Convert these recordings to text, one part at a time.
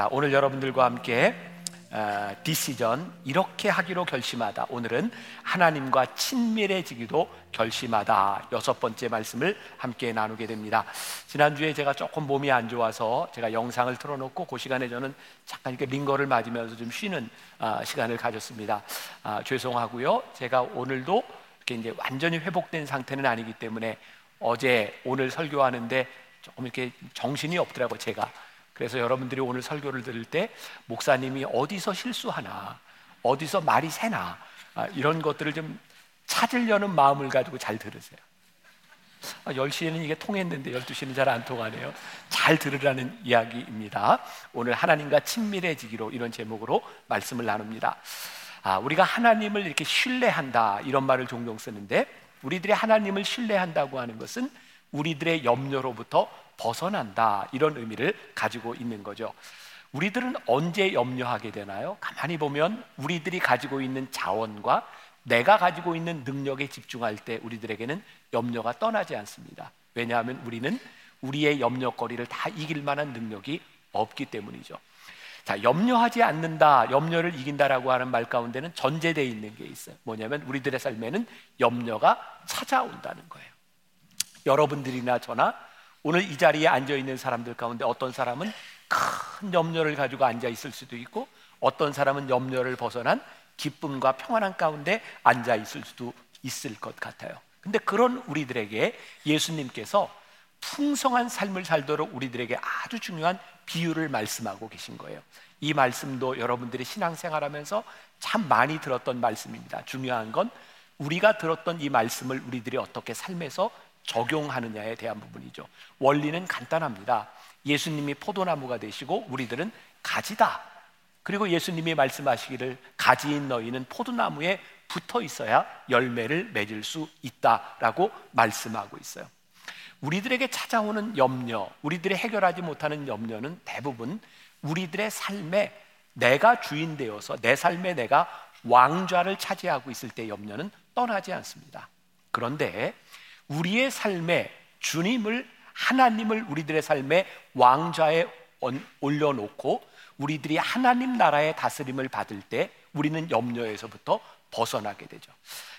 자, 오늘 여러분들과 함께 어, 디시전 이렇게 하기로 결심하다. 오늘은 하나님과 친밀해지기도 결심하다. 여섯 번째 말씀을 함께 나누게 됩니다. 지난주에 제가 조금 몸이 안 좋아서 제가 영상을 틀어놓고 그 시간에 저는 잠깐 이렇게 링거를 맞으면서 좀 쉬는 어, 시간을 가졌습니다. 아, 죄송하고요. 제가 오늘도 이렇게 이제 완전히 회복된 상태는 아니기 때문에 어제 오늘 설교하는데 조금 이렇게 정신이 없더라고 제가. 그래서 여러분들이 오늘 설교를 들을 때 목사님이 어디서 실수하나, 어디서 말이 새나 아, 이런 것들을 좀 찾으려는 마음을 가지고 잘 들으세요. 10시에는 아, 이게 통했는데 12시는 잘 안 통하네요. 잘 들으라는 이야기입니다. 오늘 하나님과 친밀해지기로 이런 제목으로 말씀을 나눕니다. 아, 우리가 하나님을 이렇게 신뢰한다 이런 말을 종종 쓰는데 우리들이 하나님을 신뢰한다고 하는 것은 우리들의 염려로부터 벗어난다 이런 의미를 가지고 있는 거죠. 우리들은 언제 염려하게 되나요? 가만히 보면 우리들이 가지고 있는 자원과 내가 가지고 있는 능력에 집중할 때 우리들에게는 염려가 떠나지 않습니다. 왜냐하면 우리는 우리의 염려거리를 다 이길 만한 능력이 없기 때문이죠. 자, 염려하지 않는다, 염려를 이긴다라고 하는 말 가운데는 전제되어 있는 게 있어요. 뭐냐면 우리들의 삶에는 염려가 찾아온다는 거예요. 여러분들이나 저나 오늘 이 자리에 앉아 있는 사람들 가운데 어떤 사람은 큰 염려를 가지고 앉아 있을 수도 있고 어떤 사람은 염려를 벗어난 기쁨과 평안한 가운데 앉아 있을 수도 있을 것 같아요. 근데 그런 우리들에게 예수님께서 풍성한 삶을 살도록 우리들에게 아주 중요한 비유를 말씀하고 계신 거예요. 이 말씀도 여러분들이 신앙생활하면서 참 많이 들었던 말씀입니다. 중요한 건 우리가 들었던 이 말씀을 우리들이 어떻게 삶에서 적용하느냐에 대한 부분이죠. 원리는 간단합니다. 예수님이 포도나무가 되시고 우리들은 가지다. 그리고 예수님이 말씀하시기를 가지인 너희는 포도나무에 붙어 있어야 열매를 맺을 수 있다라고 말씀하고 있어요. 우리들에게 찾아오는 염려, 우리들이 해결하지 못하는 염려는 대부분 우리들의 삶에 내가 주인 되어서 내 삶에 내가 왕좌를 차지하고 있을 때 염려는 떠나지 않습니다. 그런데 우리의 삶에 주님을 하나님을 우리들의 삶에 왕좌에 올려놓고 우리들이 하나님 나라의 다스림을 받을 때 우리는 염려에서부터 벗어나게 되죠.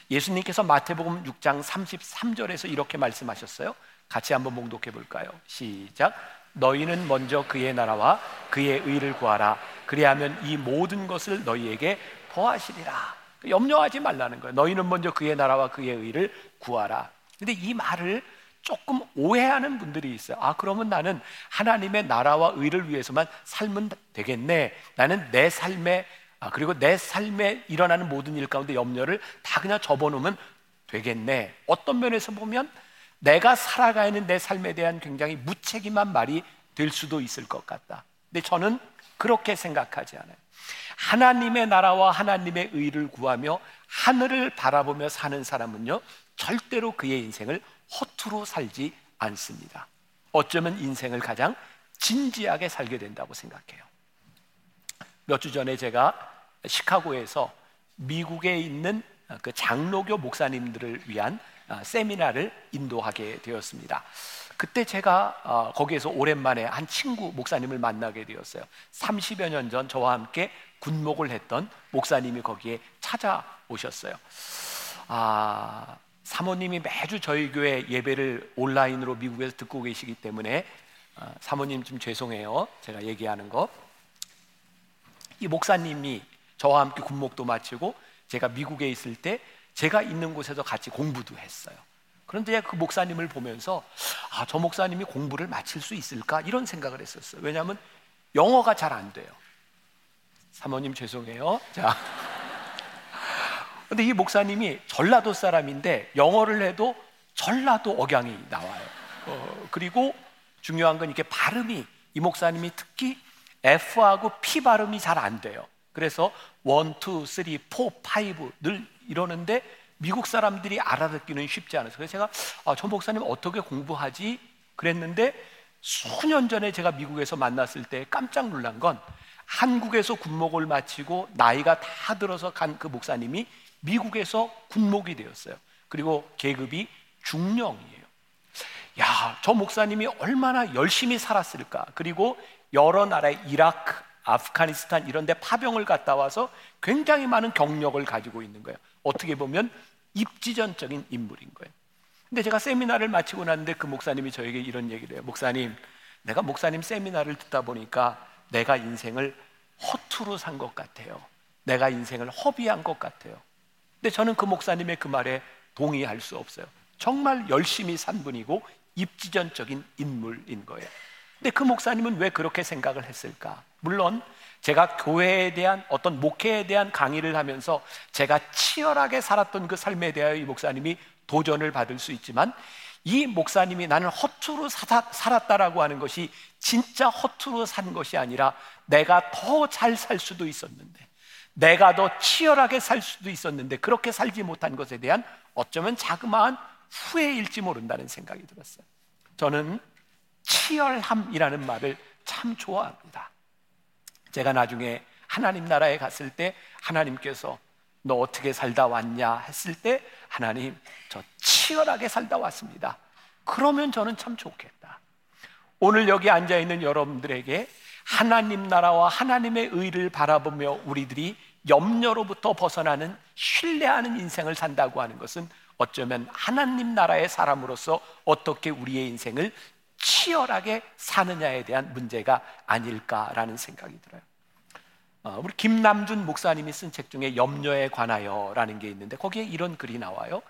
예수님께서 마태복음 6장 33절에서 이렇게 말씀하셨어요. 같이 한번 봉독해 볼까요? 시작. 너희는 먼저 그의 나라와 그의 의를 구하라. 그리하면 이 모든 것을 너희에게 더하시리라. 염려하지 말라는 거예요. 너희는 먼저 그의 나라와 그의 의를 구하라. 근데 이 말을 조금 오해하는 분들이 있어요. 아, 그러면 나는 하나님의 나라와 의를 위해서만 살면 되겠네. 나는 내 삶에, 아, 그리고 내 삶에 일어나는 모든 일 가운데 염려를 다 그냥 접어놓으면 되겠네. 어떤 면에서 보면 내가 살아가는 내 삶에 대한 굉장히 무책임한 말이 될 수도 있을 것 같다. 근데 저는 그렇게 생각하지 않아요. 하나님의 나라와 하나님의 의를 구하며 하늘을 바라보며 사는 사람은요, 절대로 그의 인생을 허투루 살지 않습니다. 어쩌면 인생을 가장 진지하게 살게 된다고 생각해요. 몇 주 전에 제가 시카고에서 미국에 있는 그 장로교 목사님들을 위한 아, 세미나를 인도하게 되었습니다. 그때 제가 어, 거기에서 오랜만에 한 친구 목사님을 만나게 되었어요. 30여 년 전 저와 함께 군목을 했던 목사님이 거기에 찾아오셨어요. 아, 사모님이 매주 저희 교회 예배를 온라인으로 미국에서 듣고 계시기 때문에 어, 사모님 좀 죄송해요. 제가 얘기하는 거. 이 목사님이 저와 함께 군목도 마치고 제가 미국에 있을 때 제가 있는 곳에서 같이 공부도 했어요. 그런데 그 목사님을 보면서 아, 저 목사님이 공부를 마칠 수 있을까? 이런 생각을 했었어요. 왜냐하면 영어가 잘 안 돼요. 사모님 죄송해요. 자. 근데 이 목사님이 전라도 사람인데 영어를 해도 전라도 억양이 나와요. 어, 그리고 중요한 건 이게 발음이 이 목사님이 특히 F하고 P 발음이 잘 안 돼요. 그래서 1, 2, 3, 4, 5늘 이러는데 미국 사람들이 알아듣기는 쉽지 않아서 그래서 제가 아, 저 목사님 어떻게 공부하지? 그랬는데 수년 전에 제가 미국에서 만났을 때 깜짝 놀란 건 한국에서 군목을 마치고 나이가 다 들어서 간 그 목사님이 미국에서 군목이 되었어요. 그리고 계급이 중령이에요. 야, 저 목사님이 얼마나 열심히 살았을까. 그리고 여러 나라의 이라크, 아프가니스탄 이런 데 파병을 갔다 와서 굉장히 많은 경력을 가지고 있는 거예요. 어떻게 보면 입지전적인 인물인 거예요. 근데 제가 세미나를 마치고 났는데 그 목사님이 저에게 이런 얘기를 해요. 목사님, 내가 목사님 세미나를 듣다 보니까 내가 인생을 허투루 산 것 같아요. 내가 인생을 허비한 것 같아요. 근데 저는 그 목사님의 그 말에 동의할 수 없어요. 정말 열심히 산 분이고 입지전적인 인물인 거예요. 근데 그 목사님은 왜 그렇게 생각을 했을까? 물론 제가 교회에 대한 어떤 목회에 대한 강의를 하면서 제가 치열하게 살았던 그 삶에 대하여 이 목사님이 도전을 받을 수 있지만 이 목사님이 나는 허투루 살았다라고 하는 것이 진짜 허투루 산 것이 아니라 내가 더 잘 살 수도 있었는데 내가 더 치열하게 살 수도 있었는데 그렇게 살지 못한 것에 대한 어쩌면 자그마한 후회일지 모른다는 생각이 들었어요. 저는 치열함이라는 말을 참 좋아합니다. 제가 나중에 하나님 나라에 갔을 때 하나님께서 너 어떻게 살다 왔냐 했을 때 하나님 저 치열하게 살다 왔습니다. 그러면 저는 참 좋겠다. 오늘 여기 앉아 있는 여러분들에게 하나님 나라와 하나님의 의를 바라보며 우리들이 염려로부터 벗어나는 신뢰하는 인생을 산다고 하는 것은 어쩌면 하나님 나라의 사람으로서 어떻게 우리의 인생을 치열하게 사느냐에 대한 문제가 아닐까라는 생각이 들어요. 어, 우리 김남준 목사님이 쓴 책 중에 염려에 관하여라는 게 있는데 거기에 이런 글이 나와요.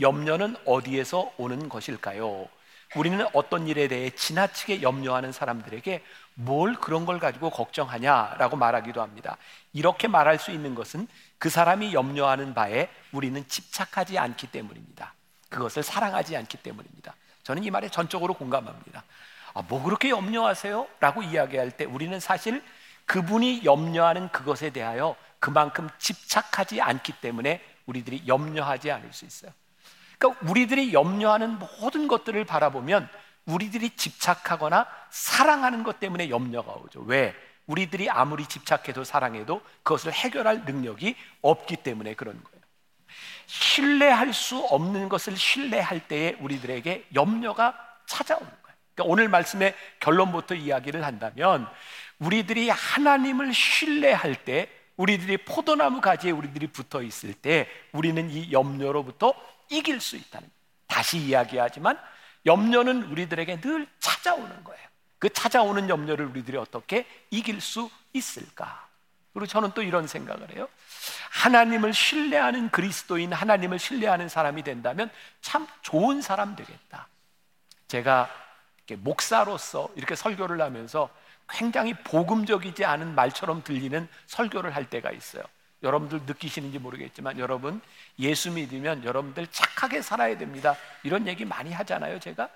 염려는 어디에서 오는 것일까요? 우리는 어떤 일에 대해 지나치게 염려하는 사람들에게 뭘 그런 걸 가지고 걱정하냐라고 말하기도 합니다. 이렇게 말할 수 있는 것은 그 사람이 염려하는 바에 우리는 집착하지 않기 때문입니다. 그것을 사랑하지 않기 때문입니다. 저는 이 말에 전적으로 공감합니다. 아, 뭐 그렇게 염려하세요? 라고 이야기할 때 우리는 사실 그분이 염려하는 그것에 대하여 그만큼 집착하지 않기 때문에 우리들이 염려하지 않을 수 있어요. 그러니까 우리들이 염려하는 모든 것들을 바라보면 우리들이 집착하거나 사랑하는 것 때문에 염려가 오죠. 왜? 우리들이 아무리 집착해도 사랑해도 그것을 해결할 능력이 없기 때문에 그런 거예요. 신뢰할 수 없는 것을 신뢰할 때에 우리들에게 염려가 찾아오는 거예요. 그러니까 오늘 말씀의 결론부터 이야기를 한다면 우리들이 하나님을 신뢰할 때 우리들이 포도나무 가지에 우리들이 붙어 있을 때 우리는 이 염려로부터 이길 수 있다는 다시 이야기하지만 염려는 우리들에게 늘 찾아오는 거예요. 그 찾아오는 염려를 우리들이 어떻게 이길 수 있을까? 그리고 저는 또 이런 생각을 해요. 하나님을 신뢰하는 그리스도인, 하나님을 신뢰하는 사람이 된다면 참 좋은 사람 되겠다. 제가 목사로서 이렇게 설교를 하면서 굉장히 복음적이지 않은 말처럼 들리는 설교를 할 때가 있어요. 여러분들 느끼시는지 모르겠지만 여러분 예수 믿으면 여러분들 착하게 살아야 됩니다. 이런 얘기 많이 하잖아요, 제가.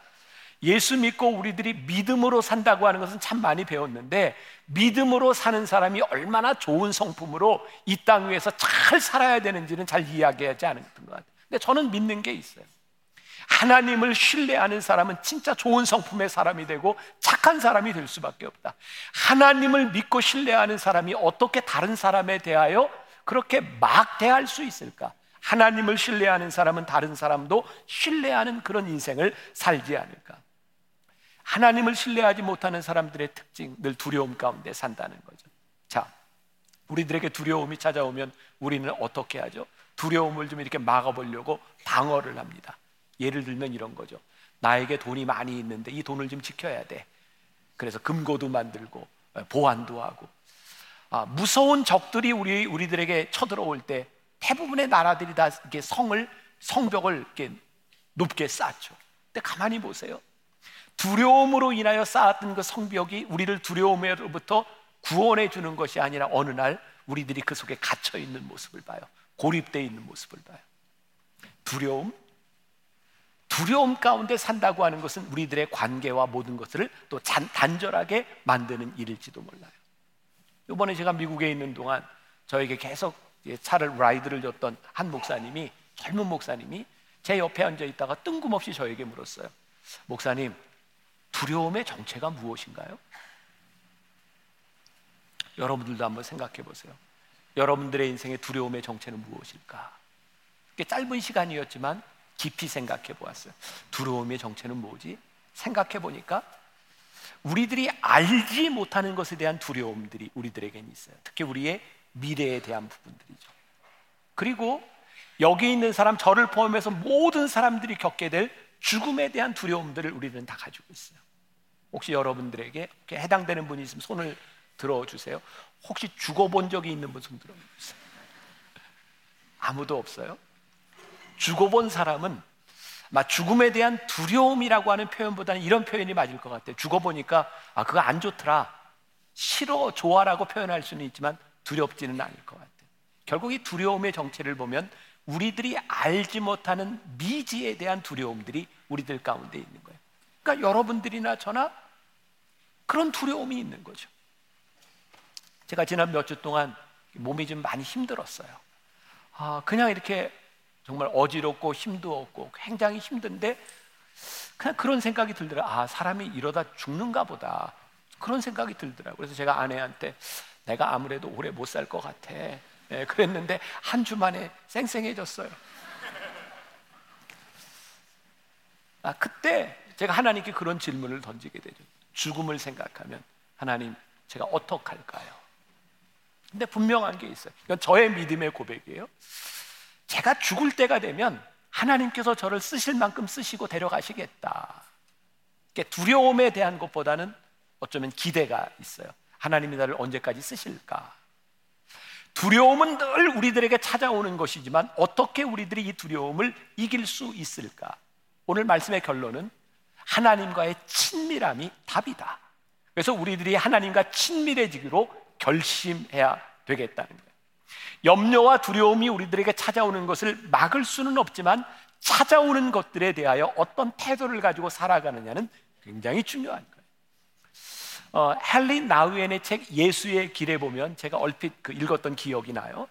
예수 믿고 우리들이 믿음으로 산다고 하는 것은 참 많이 배웠는데 믿음으로 사는 사람이 얼마나 좋은 성품으로 이 땅 위에서 잘 살아야 되는지는 잘 이야기하지 않았던 것 같아요. 근데 저는 믿는 게 있어요. 하나님을 신뢰하는 사람은 진짜 좋은 성품의 사람이 되고 착한 사람이 될 수밖에 없다. 하나님을 믿고 신뢰하는 사람이 어떻게 다른 사람에 대하여 그렇게 막 대할 수 있을까? 하나님을 신뢰하는 사람은 다른 사람도 신뢰하는 그런 인생을 살지 않을까? 하나님을 신뢰하지 못하는 사람들의 특징, 늘 두려움 가운데 산다는 거죠. 자, 우리들에게 두려움이 찾아오면 우리는 어떻게 하죠? 두려움을 좀 이렇게 막아보려고 방어를 합니다. 예를 들면 이런 거죠. 나에게 돈이 많이 있는데 이 돈을 좀 지켜야 돼. 그래서 금고도 만들고 보안도 하고. 아, 무서운 적들이 우리 우리들에게 쳐들어올 때 대부분의 나라들이 다 이렇게 성을 성벽을 이렇게 높게 쌓죠. 근데 가만히 보세요. 두려움으로 인하여 쌓았던 그 성벽이 우리를 두려움으로부터 구원해 주는 것이 아니라 어느 날 우리들이 그 속에 갇혀 있는 모습을 봐요. 고립되어 있는 모습을 봐요. 두려움, 두려움 가운데 산다고 하는 것은 우리들의 관계와 모든 것을 또 단절하게 만드는 일일지도 몰라요. 이번에 제가 미국에 있는 동안 저에게 계속 차를 라이드를 줬던 한 목사님이 젊은 목사님이 제 옆에 앉아 있다가 뜬금없이 저에게 물었어요. 목사님, 두려움의 정체가 무엇인가요? 여러분들도 한번 생각해 보세요. 여러분들의 인생의 두려움의 정체는 무엇일까? 짧은 시간이었지만 깊이 생각해 보았어요. 두려움의 정체는 뭐지? 생각해 보니까 우리들이 알지 못하는 것에 대한 두려움들이 우리들에게는 있어요. 특히 우리의 미래에 대한 부분들이죠. 그리고 여기 있는 사람, 저를 포함해서 모든 사람들이 겪게 될 죽음에 대한 두려움들을 우리는 다 가지고 있어요. 혹시 여러분들에게 해당되는 분이 있으면 손을 들어주세요. 혹시 죽어본 적이 있는 분 손 들어주세요. 아무도 없어요? 죽어본 사람은 죽음에 대한 두려움이라고 하는 표현보다는 이런 표현이 맞을 것 같아요. 죽어보니까 아 그거 안 좋더라. 싫어, 좋아라고 표현할 수는 있지만 두렵지는 않을 것 같아요. 결국 이 두려움의 정체를 보면 우리들이 알지 못하는 미지에 대한 두려움들이 우리들 가운데 있는 거예요. 그러니까 여러분들이나 저나 그런 두려움이 있는 거죠. 제가 지난 몇 주 동안 몸이 좀 많이 힘들었어요. 아, 그냥 이렇게 정말 어지럽고 힘도 없고 굉장히 힘든데 그냥 그런 생각이 들더라. 아, 사람이 이러다 죽는가 보다. 그런 생각이 들더라고요. 그래서 제가 아내한테 내가 아무래도 오래 못 살 것 같아. 네, 그랬는데 한 주 만에 쌩쌩해졌어요. 아, 그때 제가 하나님께 그런 질문을 던지게 되죠. 죽음을 생각하면 하나님 제가 어떡할까요? 근데 분명한 게 있어요. 이건 저의 믿음의 고백이에요. 제가 죽을 때가 되면 하나님께서 저를 쓰실 만큼 쓰시고 데려가시겠다. 두려움에 대한 것보다는 어쩌면 기대가 있어요. 하나님이 나를 언제까지 쓰실까? 두려움은 늘 우리들에게 찾아오는 것이지만 어떻게 우리들이 이 두려움을 이길 수 있을까? 오늘 말씀의 결론은 하나님과의 친밀함이 답이다. 그래서 우리들이 하나님과 친밀해지기로 결심해야 되겠다는 거예요. 염려와 두려움이 우리들에게 찾아오는 것을 막을 수는 없지만 찾아오는 것들에 대하여 어떤 태도를 가지고 살아가느냐는 굉장히 중요한 거예요. 어, 헨리 나우엔의 책 예수의 길에 보면 제가 얼핏 그 읽었던 기억이 나요.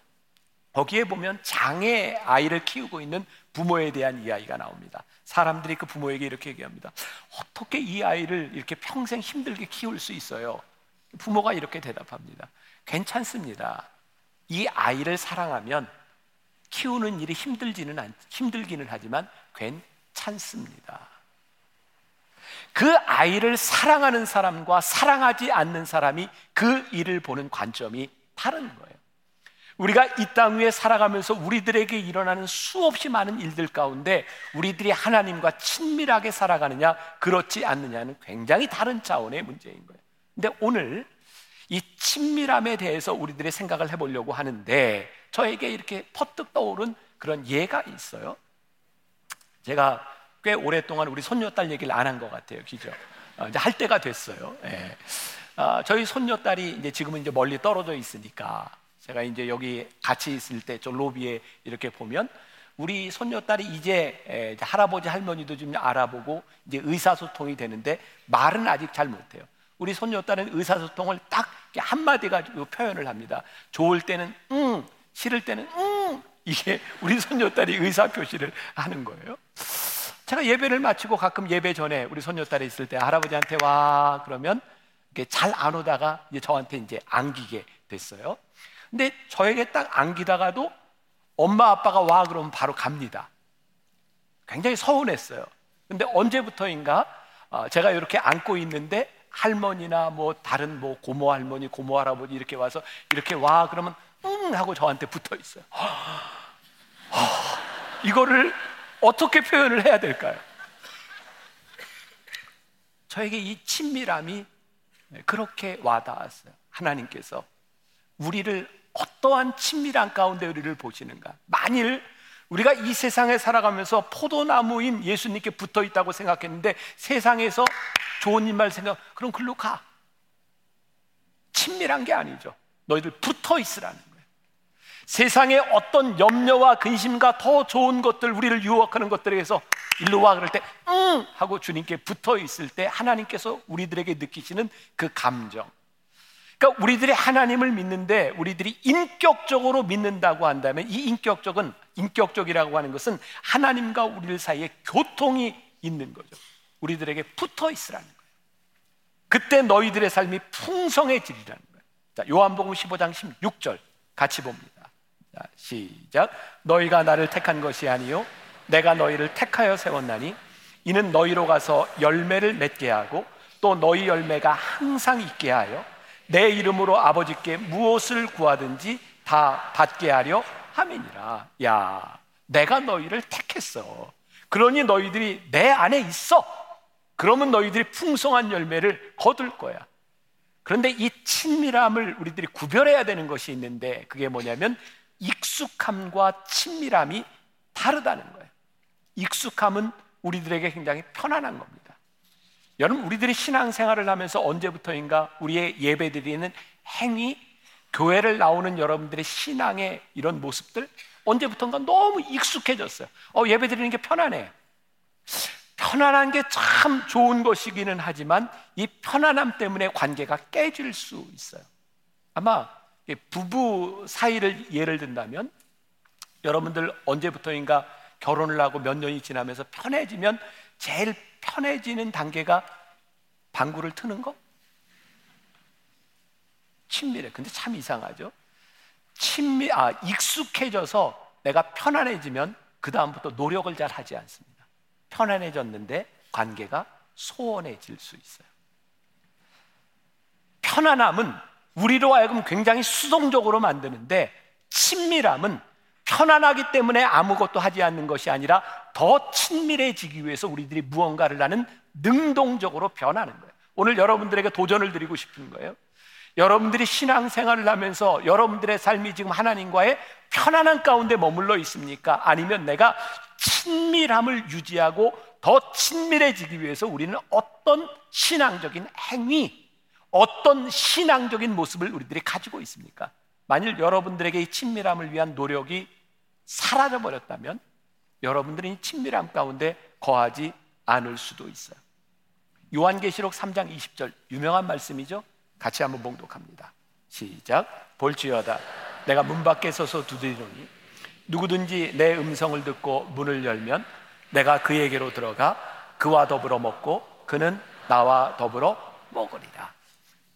거기에 보면 장애 아이를 키우고 있는 부모에 대한 이야기가 나옵니다. 사람들이 그 부모에게 이렇게 얘기합니다. 어떻게 이 아이를 이렇게 평생 힘들게 키울 수 있어요? 부모가 이렇게 대답합니다. 괜찮습니다. 이 아이를 사랑하면 키우는 일이 힘들지는 않, 힘들기는 하지만 괜찮습니다. 그 아이를 사랑하는 사람과 사랑하지 않는 사람이 그 일을 보는 관점이 다른 거예요. 우리가 이 땅 위에 살아가면서 우리들에게 일어나는 수없이 많은 일들 가운데 우리들이 하나님과 친밀하게 살아가느냐, 그렇지 않느냐는 굉장히 다른 차원의 문제인 거예요. 근데 오늘 이 친밀함에 대해서 우리들의 생각을 해보려고 하는데 저에게 이렇게 퍼뜩 떠오른 그런 예가 있어요. 제가 꽤 오랫동안 우리 손녀딸 얘기를 안 한 것 같아요. 그죠? 어, 이제 할 때가 됐어요. 예. 어, 저희 손녀딸이 이제 지금은 이제 멀리 떨어져 있으니까 제가 이제 여기 같이 있을 때 저 로비에 이렇게 보면 우리 손녀딸이 이제, 에, 이제 할아버지 할머니도 좀 알아보고 이제 의사소통이 되는데 말은 아직 잘 못해요. 우리 손녀딸은 의사소통을 딱 한마디 가지고 표현을 합니다. 좋을 때는 응, 싫을 때는 응. 이게 우리 손녀딸이 의사표시를 하는 거예요. 제가 예배를 마치고 가끔 예배 전에 우리 손녀딸이 있을 때 할아버지한테 와 그러면 잘 안 오다가 이제 저한테 이제 안기게 됐어요. 근데 저에게 딱 안기다가도 엄마 아빠가 와 그러면 바로 갑니다. 굉장히 서운했어요. 근데 언제부터인가 어, 제가 이렇게 안고 있는데 할머니나 뭐 다른 뭐 고모 할머니, 고모 할아버지 이렇게 와서 이렇게 와 그러면 응 하고 저한테 붙어 있어요. 이거를 어떻게 표현을 해야 될까요? 저에게 이 친밀함이 그렇게 와닿았어요. 하나님께서 우리를 어떠한 친밀한 가운데 우리를 보시는가? 만일 우리가 이 세상에 살아가면서 포도나무인 예수님께 붙어 있다고 생각했는데 세상에서 좋은 일만 생각, 그럼 글로 가. 친밀한 게 아니죠. 너희들 붙어 있으라는. 세상에 어떤 염려와 근심과 더 좋은 것들, 우리를 유혹하는 것들에서 일로 와 그럴 때, 응! 하고 주님께 붙어 있을 때 하나님께서 우리들에게 느끼시는 그 감정. 그러니까 우리들이 하나님을 믿는데 우리들이 인격적으로 믿는다고 한다면 이 인격적은, 인격적이라고 하는 것은 하나님과 우리 사이에 교통이 있는 거죠. 우리들에게 붙어 있으라는 거예요. 그때 너희들의 삶이 풍성해지리라는 거예요. 자, 요한복음 15장 16절 같이 봅니다. 자, 시작. 너희가 나를 택한 것이 아니요 내가 너희를 택하여 세웠나니 이는 너희로 가서 열매를 맺게 하고 또 너희 열매가 항상 있게 하여 내 이름으로 아버지께 무엇을 구하든지 다 받게 하려 함이니라. 야, 내가 너희를 택했어. 그러니 너희들이 내 안에 있어. 그러면 너희들이 풍성한 열매를 거둘 거야. 그런데 이 친밀함을 우리들이 구별해야 되는 것이 있는데 그게 뭐냐면 익숙함과 친밀함이 다르다는 거예요. 익숙함은 우리들에게 굉장히 편안한 겁니다. 여러분, 우리들이 신앙생활을 하면서 언제부터인가 우리의 예배드리는 행위, 교회를 나오는 여러분들의 신앙의 이런 모습들, 언제부턴가 너무 익숙해졌어요. 어, 예배 드리는 게 편안해. 편안한 게 참 좋은 것이기는 하지만 이 편안함 때문에 관계가 깨질 수 있어요. 아마 부부 사이를 예를 든다면 여러분들 언제부터인가 결혼을 하고 몇 년이 지나면서 편해지면 제일 편해지는 단계가 방구를 트는 거? 친밀해. 근데 참 이상하죠? 친밀, 아, 익숙해져서 내가 편안해지면 그다음부터 노력을 잘 하지 않습니다. 편안해졌는데 관계가 소원해질 수 있어요. 편안함은 우리로 하여금 굉장히 수동적으로 만드는데 친밀함은 편안하기 때문에 아무것도 하지 않는 것이 아니라 더 친밀해지기 위해서 우리들이 무언가를 하는 능동적으로 변하는 거예요. 오늘 여러분들에게 도전을 드리고 싶은 거예요. 여러분들이 신앙생활을 하면서 여러분들의 삶이 지금 하나님과의 편안한 가운데 머물러 있습니까? 아니면 내가 친밀함을 유지하고 더 친밀해지기 위해서 우리는 어떤 신앙적인 행위, 어떤 신앙적인 모습을 우리들이 가지고 있습니까? 만일 여러분들에게 이 친밀함을 위한 노력이 사라져 버렸다면 여러분들은 이 친밀함 가운데 거하지 않을 수도 있어요. 요한계시록 3장 20절 유명한 말씀이죠. 같이 한번 봉독합니다. 시작. 볼지어다. 내가 문 밖에 서서 두드리노니 누구든지 내 음성을 듣고 문을 열면 내가 그에게로 들어가 그와 더불어 먹고 그는 나와 더불어 먹으리라.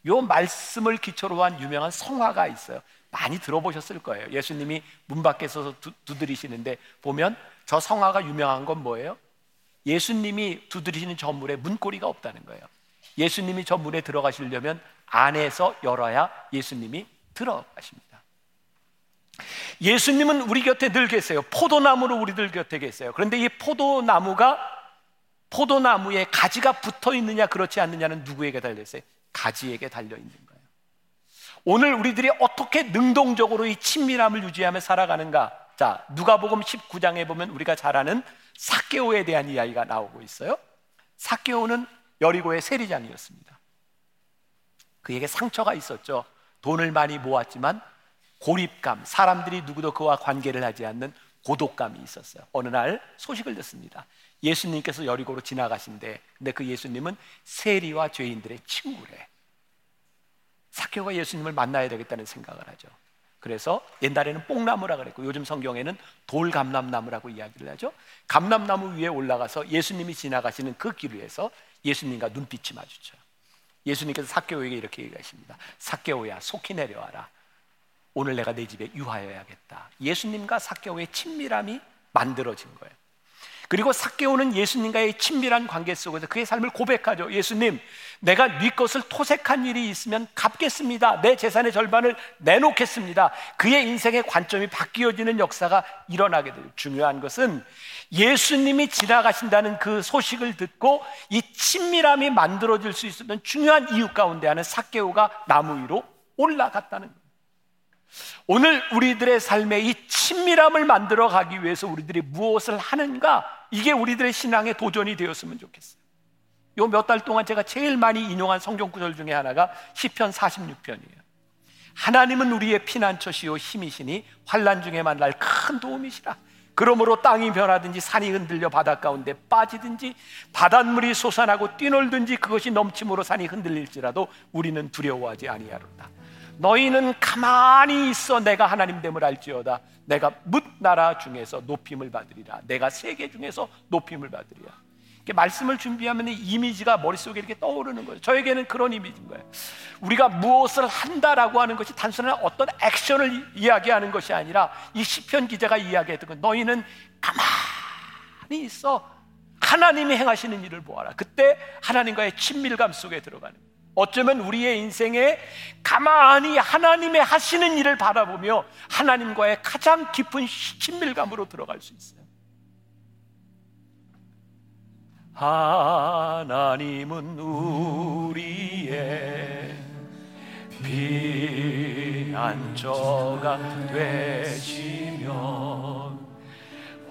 요 말씀을 기초로 한 유명한 성화가 있어요. 많이 들어보셨을 거예요. 예수님이 문 밖에 서서 두, 두드리시는데 보면 저 성화가 유명한 건 뭐예요? 예수님이 두드리시는 저 문에 문고리가 없다는 거예요. 예수님이 저 문에 들어가시려면 안에서 열어야 예수님이 들어가십니다. 예수님은 우리 곁에 늘 계세요. 포도나무로 우리들 곁에 계세요. 그런데 이 포도나무가 포도나무에 가지가 붙어 있느냐 그렇지 않느냐는 누구에게 달려 있어요? 가지에게 달려 있는 거예요. 오늘 우리들이 어떻게 능동적으로 이 친밀함을 유지하며 살아가는가? 자, 누가복음 19장에 보면 우리가 잘 아는 사케오에 대한 이야기가 나오고 있어요. 사케오는 여리고의 세리장이었습니다. 그에게 상처가 있었죠. 돈을 많이 모았지만 고립감, 사람들이 누구도 그와 관계를 하지 않는 고독감이 있었어요. 어느 날 소식을 듣습니다. 예수님께서 여리고로 지나가신데, 근데 그 예수님은 세리와 죄인들의 친구래. 사케오가 예수님을 만나야 되겠다는 생각을 하죠. 그래서 옛날에는 뽕나무라 그랬고 요즘 성경에는 돌감람나무라고 이야기를 하죠. 감람나무 위에 올라가서 예수님이 지나가시는 그 길 위에서 예수님과 눈빛이 마주쳐요. 예수님께서 사케오에게 이렇게 얘기하십니다. 사케오야 속히 내려와라. 오늘 내가 내 집에 유하여야겠다. 예수님과 사케오의 친밀함이 만들어진 거예요. 그리고 사케오는 예수님과의 친밀한 관계 속에서 그의 삶을 고백하죠. 예수님, 내가 네 것을 토색한 일이 있으면 갚겠습니다. 내 재산의 절반을 내놓겠습니다. 그의 인생의 관점이 바뀌어지는 역사가 일어나게 돼요. 중요한 것은 예수님이 지나가신다는 그 소식을 듣고 이 친밀함이 만들어질 수 있었던 중요한 이유 가운데 하는 사케오가 나무 위로 올라갔다는 거예요. 오늘 우리들의 삶에 이 친밀함을 만들어 가기 위해서 우리들이 무엇을 하는가? 이게 우리들의 신앙의 도전이 되었으면 좋겠어요. 요 몇 달 동안 제가 제일 많이 인용한 성경 구절 중에 하나가 시편 46편이에요. 하나님은 우리의 피난처시요 힘이시니 환난 중에 만날 큰 도움이시라. 그러므로 땅이 변하든지 산이 흔들려 바닷 가운데 빠지든지 바닷물이 솟아나고 뛰놀든지 그것이 넘침으로 산이 흔들릴지라도 우리는 두려워하지 아니하로다. 너희는 가만히 있어 내가 하나님 됨을 알지어다. 내가 뭇 나라 중에서 높임을 받으리라. 내가 세계 중에서 높임을 받으리라. 이렇게 말씀을 준비하면 이 이미지가 머릿속에 이렇게 떠오르는 거예요. 저에게는 그런 이미지인 거예요. 우리가 무엇을 한다라고 하는 것이 단순한 어떤 액션을 이야기하는 것이 아니라 이 시편 기자가 이야기했던 것 너희는 가만히 있어 하나님이 행하시는 일을 보아라. 그때 하나님과의 친밀감 속에 들어가는. 어쩌면 우리의 인생에 가만히 하나님의 하시는 일을 바라보며 하나님과의 가장 깊은 친밀감으로 들어갈 수 있어요. 하나님은 우리의 피안저가 되시면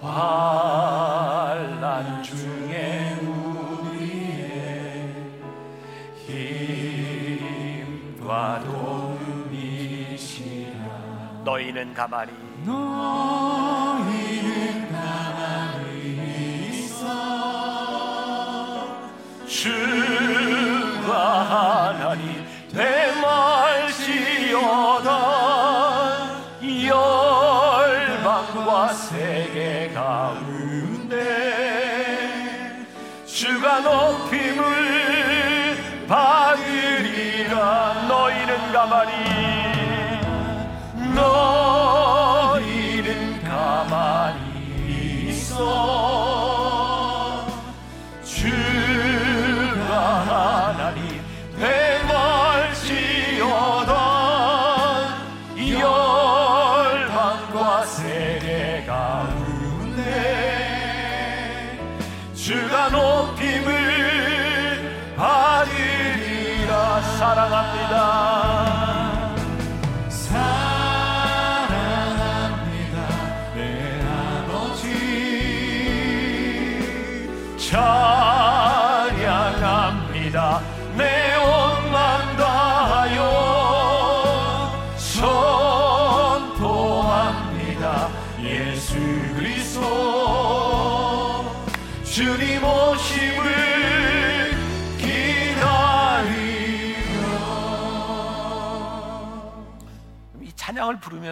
환란 중에 힘과 도움이시라. 너희는 가만히 너희는 가만히 있어. 주가 하나님 되말지어다. 열방과 세계 가운데 주가 높 너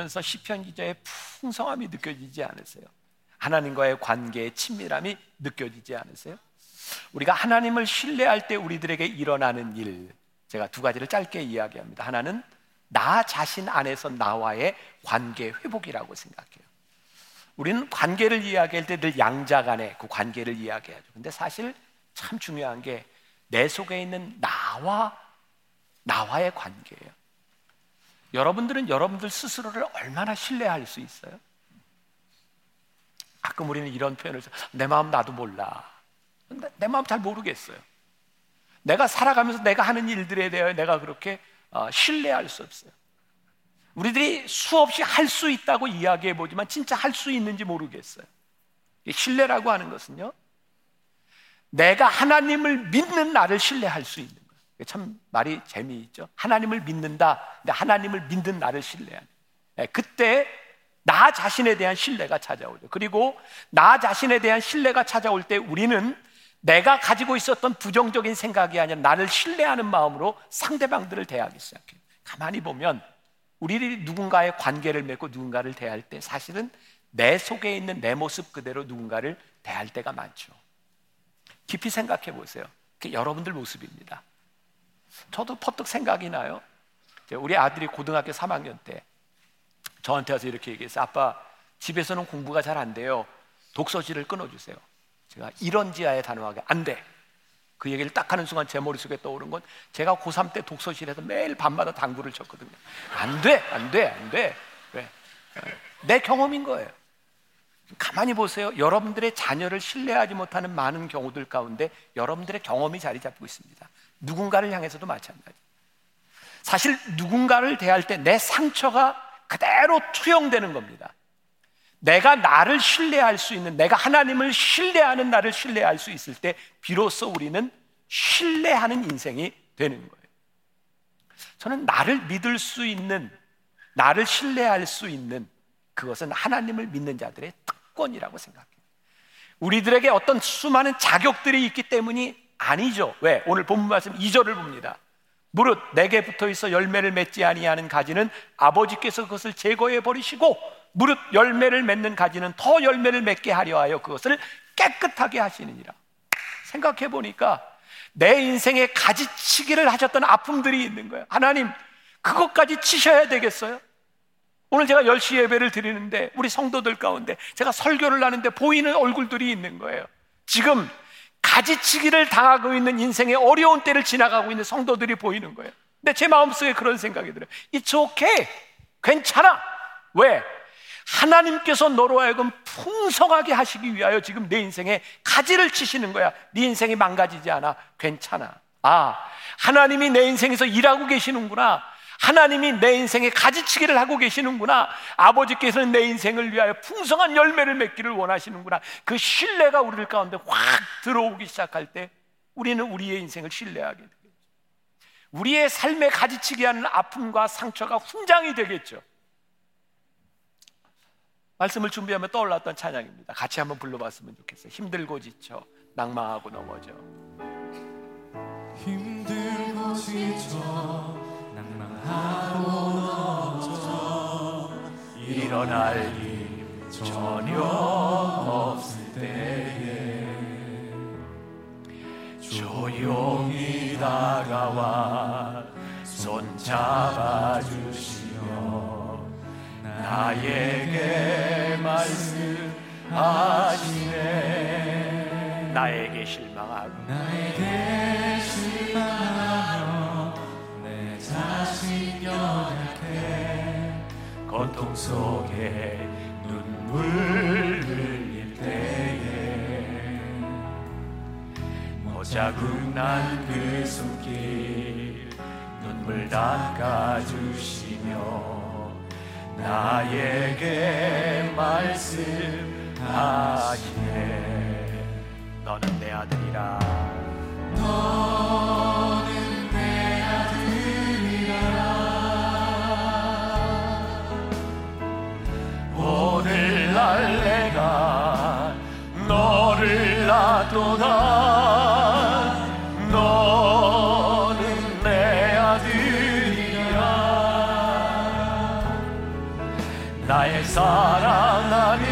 부르면서 시편 기자의 풍성함이 느껴지지 않으세요? 하나님과의 관계의 친밀함이 느껴지지 않으세요? 우리가 하나님을 신뢰할 때 우리들에게 일어나는 일 제가 두 가지를 짧게 이야기합니다. 하나는 나 자신 안에서 나와의 관계 회복이라고 생각해요. 우리는 관계를 이야기할 때 늘 양자 간의 그 관계를 이야기하죠. 근데 사실 참 중요한 게 내 속에 있는 나와 나와의 관계예요. 여러분들은 여러분들 스스로를 얼마나 신뢰할 수 있어요? 가끔 우리는 이런 표현을 써. 내 마음 나도 몰라. 내, 내 마음 잘 모르겠어요. 내가 살아가면서 내가 하는 일들에 대하여 내가 그렇게 어, 신뢰할 수 없어요. 우리들이 수없이 할 수 있다고 이야기해 보지만 진짜 할 수 있는지 모르겠어요. 신뢰라고 하는 것은요, 내가 하나님을 믿는 나를 신뢰할 수 있는. 참 말이 재미있죠. 하나님을 믿는다. 근데 하나님을 믿는 나를 신뢰하는. 네, 그때 나 자신에 대한 신뢰가 찾아오죠. 그리고 나 자신에 대한 신뢰가 찾아올 때 우리는 내가 가지고 있었던 부정적인 생각이 아니라 나를 신뢰하는 마음으로 상대방들을 대하기 시작해요. 가만히 보면 우리들이 누군가의 관계를 맺고 누군가를 대할 때 사실은 내 속에 있는 내 모습 그대로 누군가를 대할 때가 많죠. 깊이 생각해 보세요. 그게 여러분들 모습입니다. 저도 퍼뜩 생각이 나요. 우리 아들이 고등학교 3학년 때 저한테 와서 이렇게 얘기했어요. 아빠, 집에서는 공부가 잘 안 돼요. 독서실을 끊어주세요. 제가 이런 지하에 단호하게 안 돼. 그 얘기를 딱 하는 순간 제 머릿속에 떠오른 건 제가 고3 때 독서실에서 매일 밤마다 당구를 쳤거든요. 안 돼, 안 돼, 안 돼. 왜? 내 경험인 거예요. 가만히 보세요. 여러분들의 자녀를 신뢰하지 못하는 많은 경우들 가운데 여러분들의 경험이 자리 잡고 있습니다. 누군가를 향해서도 마찬가지. 사실 누군가를 대할 때 내 상처가 그대로 투영되는 겁니다. 내가 나를 신뢰할 수 있는, 내가 하나님을 신뢰하는 나를 신뢰할 수 있을 때, 비로소 우리는 신뢰하는 인생이 되는 거예요. 저는 나를 믿을 수 있는, 나를 신뢰할 수 있는 그것은 하나님을 믿는 자들의 특권이라고 생각해요. 우리들에게 어떤 수많은 자격들이 있기 때문이 아니죠. 왜? 오늘 본문 말씀 2절을 봅니다. 무릇 내게 붙어 있어 열매를 맺지 아니하는 가지는 아버지께서 그것을 제거해 버리시고 무릇 열매를 맺는 가지는 더 열매를 맺게 하려 하여 그것을 깨끗하게 하시느니라. 생각해 보니까 내 인생에 가지치기를 하셨던 아픔들이 있는 거예요. 하나님, 그것까지 치셔야 되겠어요? 오늘 제가 10시 예배를 드리는데 우리 성도들 가운데 제가 설교를 하는데 보이는 얼굴들이 있는 거예요. 지금 가지치기를 당하고 있는 인생의 어려운 때를 지나가고 있는 성도들이 보이는 거예요. 근데 제 마음속에 그런 생각이 들어요. It's okay. 괜찮아. 왜? 하나님께서 너로 하여금 풍성하게 하시기 위하여 지금 내 인생에 가지를 치시는 거야. 네 인생이 망가지지 않아. 괜찮아. 아, 하나님이 내 인생에서 일하고 계시는구나. 하나님이 내 인생에 가지치기를 하고 계시는구나. 아버지께서는 내 인생을 위하여 풍성한 열매를 맺기를 원하시는구나. 그 신뢰가 우리들 가운데 확 들어오기 시작할 때 우리는 우리의 인생을 신뢰하게 되겠죠. 우리의 삶에 가지치기 하는 아픔과 상처가 훈장이 되겠죠. 말씀을 준비하며 떠올랐던 찬양입니다. 같이 한번 불러봤으면 좋겠어요. 힘들고 지쳐 낭망하고 넘어져. 힘들고 지쳐 일어날 힘 전혀 없을 때에 조용히 다가와 손 잡아주시며 나에게 말씀하시네 나에게 실망하고 나에게 실망하며 연약해 고통 속에 눈물 흘릴 때에 모자국 난그 손길 눈물 닦아주시며 나에게 말씀하시네. 너는 내 아들이라 내가 너를 놔도다. 너는 내 아들이라. 나의 사랑하는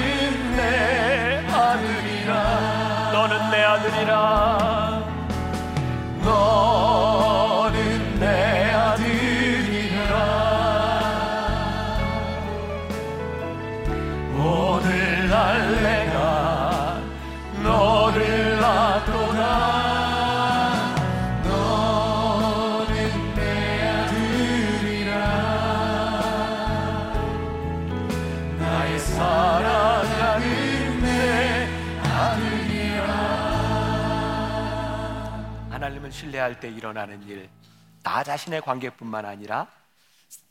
신뢰할 때 일어나는 일, 나 자신의 관계뿐만 아니라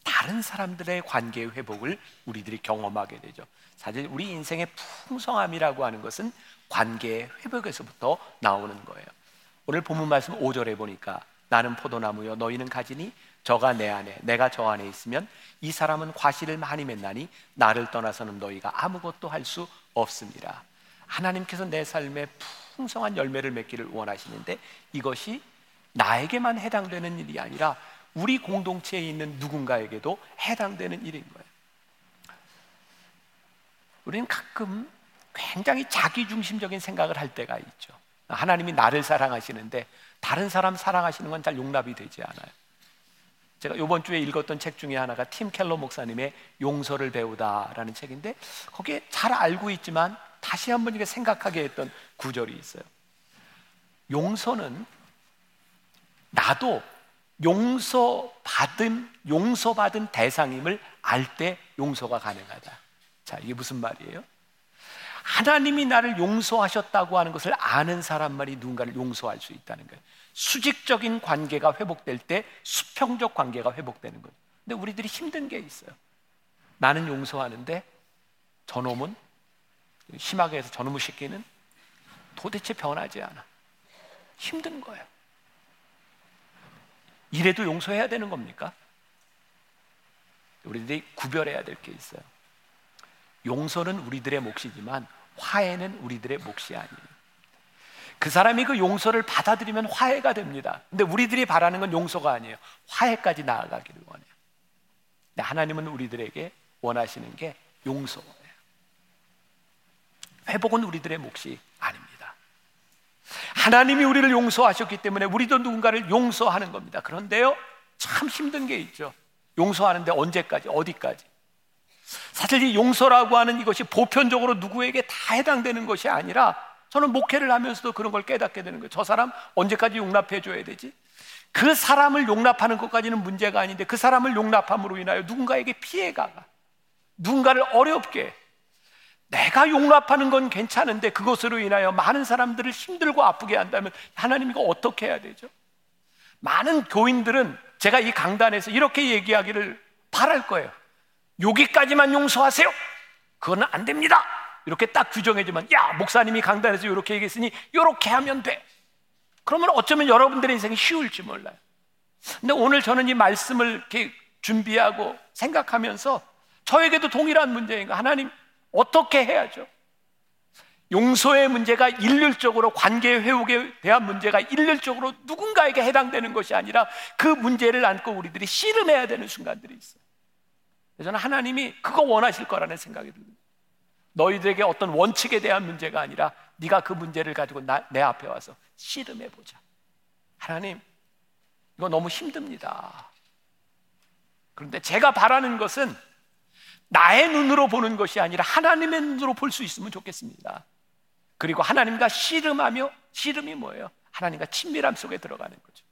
다른 사람들의 관계의 회복을 우리들이 경험하게 되죠. 사실 우리 인생의 풍성함이라고 하는 것은 관계의 회복에서부터 나오는 거예요. 오늘 본문 말씀 5절에 보니까 나는 포도나무요 너희는 가지니 저가 내 안에 내가 저 안에 있으면 이 사람은 과실을 많이 맺나니 나를 떠나서는 너희가 아무것도 할 수 없습니다. 하나님께서 내 삶에 풍성한 열매를 맺기를 원하시는데 이것이 나에게만 해당되는 일이 아니라 우리 공동체에 있는 누군가에게도 해당되는 일인 거예요. 우리는 가끔 굉장히 자기중심적인 생각을 할 때가 있죠. 하나님이 나를 사랑하시는데 다른 사람 사랑하시는 건 잘 용납이 되지 않아요. 제가 이번 주에 읽었던 책 중에 하나가 팀 켈러 목사님의 용서를 배우다라는 책인데 거기에 잘 알고 있지만 다시 한번 이게 생각하게 했던 구절이 있어요. 용서는 나도 용서받은 용서받은 대상임을 알 때 용서가 가능하다. 자, 이게 무슨 말이에요? 하나님이 나를 용서하셨다고 하는 것을 아는 사람만이 누군가를 용서할 수 있다는 거예요. 수직적인 관계가 회복될 때 수평적 관계가 회복되는 거예요. 근데 우리들이 힘든 게 있어요. 나는 용서하는데 저놈은 심하게 해서 저놈의 새끼는 도대체 변하지 않아. 힘든 거예요. 이래도 용서해야 되는 겁니까? 우리들이 구별해야 될 게 있어요. 용서는 우리들의 몫이지만 화해는 우리들의 몫이 아니에요. 그 사람이 그 용서를 받아들이면 화해가 됩니다. 근데 우리들이 바라는 건 용서가 아니에요. 화해까지 나아가기를 원해요. 근데 하나님은 우리들에게 원하시는 게 용서예요. 회복은 우리들의 몫이 아닙니다. 하나님이 우리를 용서하셨기 때문에 우리도 누군가를 용서하는 겁니다. 그런데요, 참 힘든 게 있죠. 용서하는데 언제까지, 어디까지? 사실 이 용서라고 하는 이것이 보편적으로 누구에게 다 해당되는 것이 아니라 저는 목회를 하면서도 그런 걸 깨닫게 되는 거예요. 저 사람 언제까지 용납해 줘야 되지? 그 사람을 용납하는 것까지는 문제가 아닌데 그 사람을 용납함으로 인하여 누군가에게 피해가 가. 누군가를 어렵게 내가 용납하는 건 괜찮은데 그것으로 인하여 많은 사람들을 힘들고 아프게 한다면 하나님 이거 어떻게 해야 되죠? 많은 교인들은 제가 이 강단에서 이렇게 얘기하기를 바랄 거예요. 여기까지만 용서하세요. 그건 안 됩니다. 이렇게 딱 규정해주면 야 목사님이 강단에서 이렇게 얘기했으니 이렇게 하면 돼. 그러면 어쩌면 여러분들의 인생이 쉬울지 몰라요. 근데 오늘 저는 이 말씀을 이렇게 준비하고 생각하면서 저에게도 동일한 문제인가 하나님 어떻게 해야죠? 용서의 문제가 일률적으로 관계 회복에 대한 문제가 일률적으로 누군가에게 해당되는 것이 아니라 그 문제를 안고 우리들이 씨름해야 되는 순간들이 있어요. 저는 하나님이 그거 원하실 거라는 생각이 듭니다. 너희들에게 어떤 원칙에 대한 문제가 아니라 네가 그 문제를 가지고 나, 내 앞에 와서 씨름해 보자. 하나님, 이거 너무 힘듭니다. 그런데 제가 바라는 것은 나의 눈으로 보는 것이 아니라 하나님의 눈으로 볼 수 있으면 좋겠습니다. 그리고 하나님과 씨름하며 씨름이 뭐예요? 하나님과 친밀함 속에 들어가는 거죠.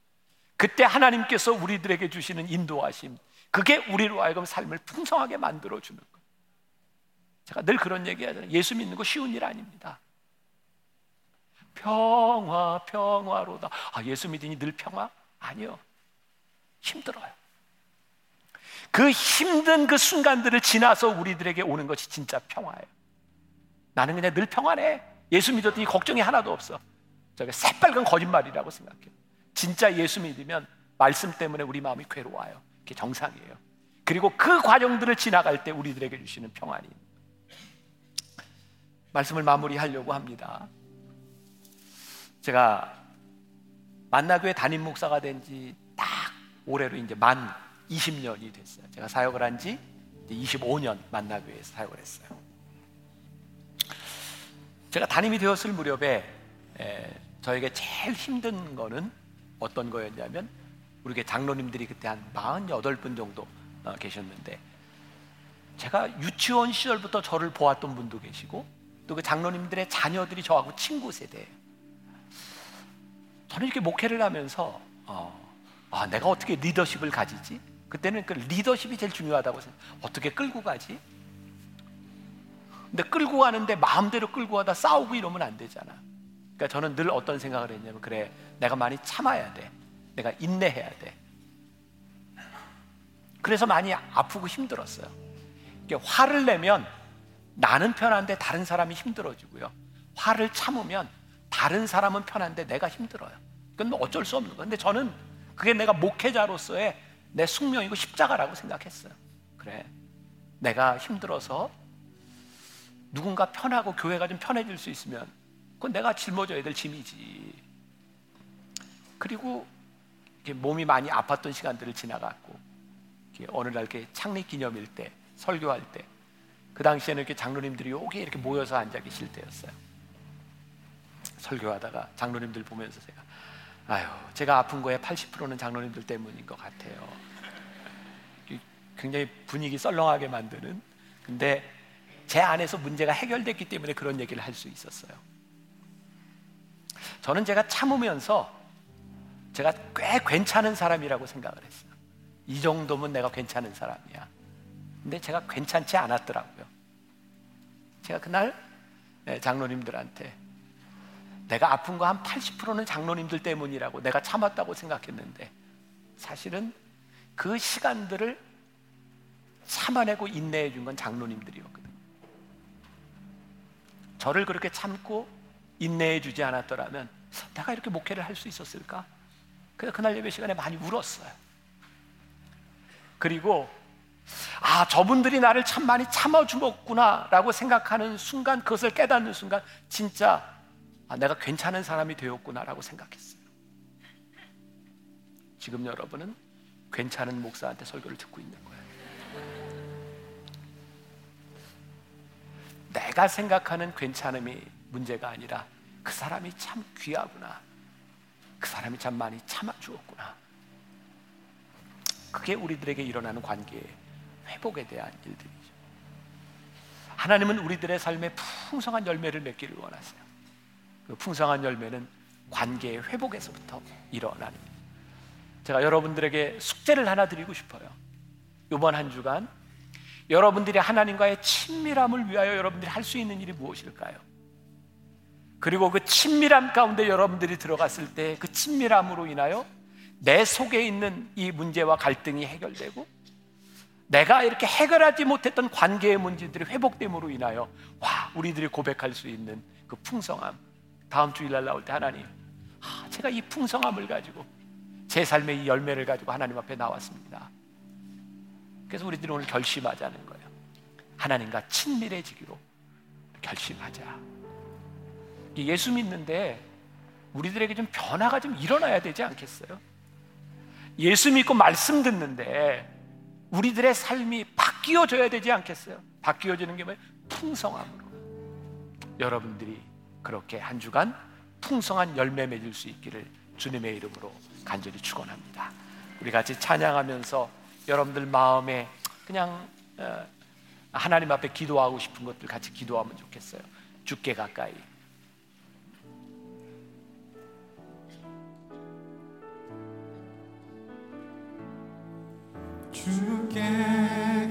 그때 하나님께서 우리들에게 주시는 인도하심, 그게 우리로 하여금 삶을 풍성하게 만들어 주는 거예요. 제가 늘 그런 얘기 하잖아요. 예수 믿는 거 쉬운 일 아닙니다. 평화, 평화로다. 아, 예수 믿으니 늘 평화? 아니요. 힘들어요. 그 힘든 그 순간들을 지나서 우리들에게 오는 것이 진짜 평화예요. 나는 그냥 늘 평안해. 예수 믿었더니 걱정이 하나도 없어. 저게 새빨간 거짓말이라고 생각해요. 진짜 예수 믿으면 말씀 때문에 우리 마음이 괴로워요. 그게 정상이에요. 그리고 그 과정들을 지나갈 때 우리들에게 주시는 평안이 말씀을 마무리하려고 합니다. 제가 만나교회 담임 목사가 된 지 딱 올해로 이제 만 20년이 됐어요. 제가 사역을 한 지 25년 만나교회에서 사역을 했어요. 제가 담임이 되었을 무렵에 에, 저에게 제일 힘든 거는 어떤 거였냐면 우리 장로님들이 그때 한 48분 정도 어, 계셨는데 제가 유치원 시절부터 저를 보았던 분도 계시고 또 그 장로님들의 자녀들이 저하고 친구 세대예요. 저는 이렇게 목회를 하면서 어, 아, 내가 어떻게 리더십을 가지지? 그때는 그 리더십이 제일 중요하다고 생각. 어떻게 끌고 가지? 근데 끌고 가는데 마음대로 끌고 가다 싸우고 이러면 안 되잖아. 그러니까 저는 늘 어떤 생각을 했냐면 그래 내가 많이 참아야 돼. 내가 인내해야 돼. 그래서 많이 아프고 힘들었어요. 화를 내면 나는 편한데 다른 사람이 힘들어지고요. 화를 참으면 다른 사람은 편한데 내가 힘들어요. 그건 뭐 어쩔 수 없는 거예요. 근데 저는 그게 내가 목회자로서의 내 숙명이고 십자가라고 생각했어요. 그래. 내가 힘들어서 누군가 편하고 교회가 좀 편해질 수 있으면 그건 내가 짊어져야 될 짐이지. 그리고 몸이 많이 아팠던 시간들을 지나갔고 어느 날 이렇게 창립 기념일 때 설교할 때 그 당시에는 이렇게 장로님들이 여기 이렇게 모여서 앉아 계실 때였어요. 설교하다가 장로님들 보면서 제가 아유 제가 아픈 거에 80%는 장로님들 때문인 것 같아요. 굉장히 분위기 썰렁하게 만드는 근데 제 안에서 문제가 해결됐기 때문에 그런 얘기를 할 수 있었어요. 저는 제가 참으면서 제가 꽤 괜찮은 사람이라고 생각을 했어요. 이 정도면 내가 괜찮은 사람이야. 근데 제가 괜찮지 않았더라고요. 제가 그날 네, 장로님들한테 내가 아픈 거 한 80%는 장로님들 때문이라고 내가 참았다고 생각했는데 사실은 그 시간들을 참아내고 인내해 준 건 장로님들이었거든요. 저를 그렇게 참고 인내해 주지 않았더라면 내가 이렇게 목회를 할 수 있었을까? 그래서 그날 예배 시간에 많이 울었어요. 그리고 아 저분들이 나를 참 많이 참아주었구나라고 생각하는 순간 그것을 깨닫는 순간 진짜 아, 내가 괜찮은 사람이 되었구나라고 생각했어요. 지금 여러분은 괜찮은 목사한테 설교를 듣고 있는 거예요. 내가 생각하는 괜찮음이 문제가 아니라 그 사람이 참 귀하구나. 그 사람이 참 많이 참아주었구나. 그게 우리들에게 일어나는 관계의 회복에 대한 일들이죠. 하나님은 우리들의 삶에 풍성한 열매를 맺기를 원하세요. 그 풍성한 열매는 관계의 회복에서부터 일어나는 제가 여러분들에게 숙제를 하나 드리고 싶어요. 이번 한 주간 여러분들이 하나님과의 친밀함을 위하여 여러분들이 할 수 있는 일이 무엇일까요? 그리고 그 친밀함 가운데 여러분들이 들어갔을 때 그 친밀함으로 인하여 내 속에 있는 이 문제와 갈등이 해결되고 내가 이렇게 해결하지 못했던 관계의 문제들이 회복됨으로 인하여 와 우리들이 고백할 수 있는 그 풍성함 다음 주일날 나올 때 하나님 아, 제가 이 풍성함을 가지고 제 삶의 이 열매를 가지고 하나님 앞에 나왔습니다 그래서 우리들이 오늘 결심하자는 거예요 하나님과 친밀해지기로 결심하자 예수 믿는데 우리들에게 좀 변화가 좀 일어나야 되지 않겠어요? 예수 믿고 말씀 듣는데 우리들의 삶이 바뀌어져야 되지 않겠어요? 바뀌어지는 게 뭐예요? 풍성함으로. 여러분들이 그렇게 한 주간 풍성한 열매 맺을 수 있기를 주님의 이름으로 간절히 축원합니다. 우리 같이 찬양하면서 여러분들 마음에 그냥 어, 하나님 앞에 기도하고 싶은 것들 같이 기도하면 좋겠어요. 죽게 가까이. 주께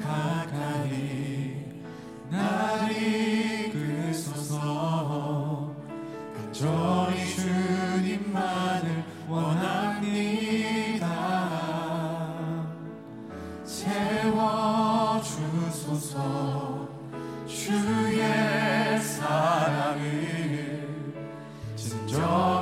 가까이 날이 간절히 주님만을 원합니다. 채워주소서 주의 사랑을 진정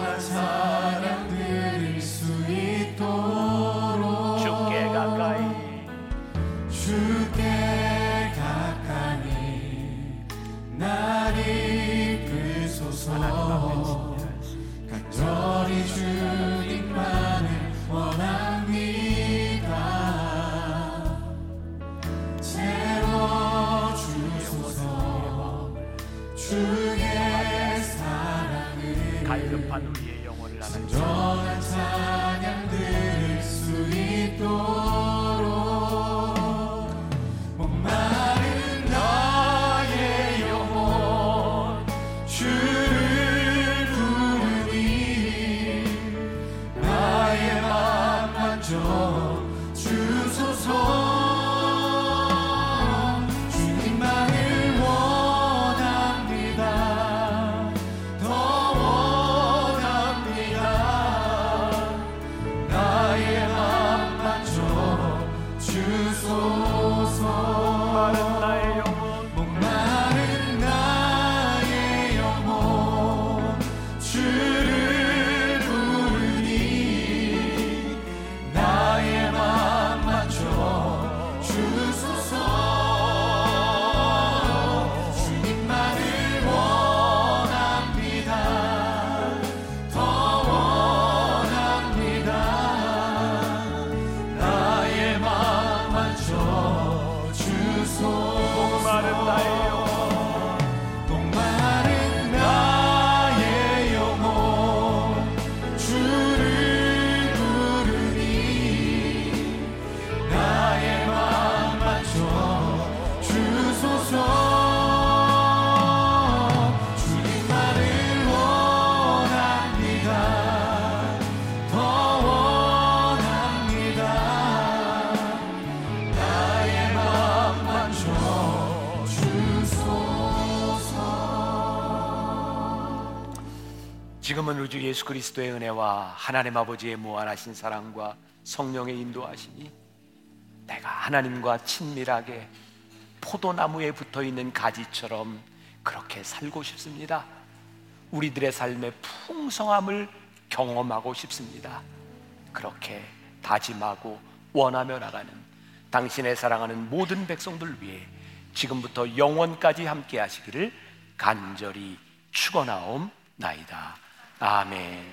예수 그리스도의 은혜와 하나님 아버지의 무한하신 사랑과 성령의 인도하심이 내가 하나님과 친밀하게 포도나무에 붙어 있는 가지처럼 그렇게 살고 싶습니다. 우리들의 삶의 풍성함을 경험하고 싶습니다. 그렇게 다짐하고 원하며 나가는 당신의 사랑하는 모든 백성들 위해 지금부터 영원까지 함께 하시기를 간절히 축원하옵나이다. 아멘.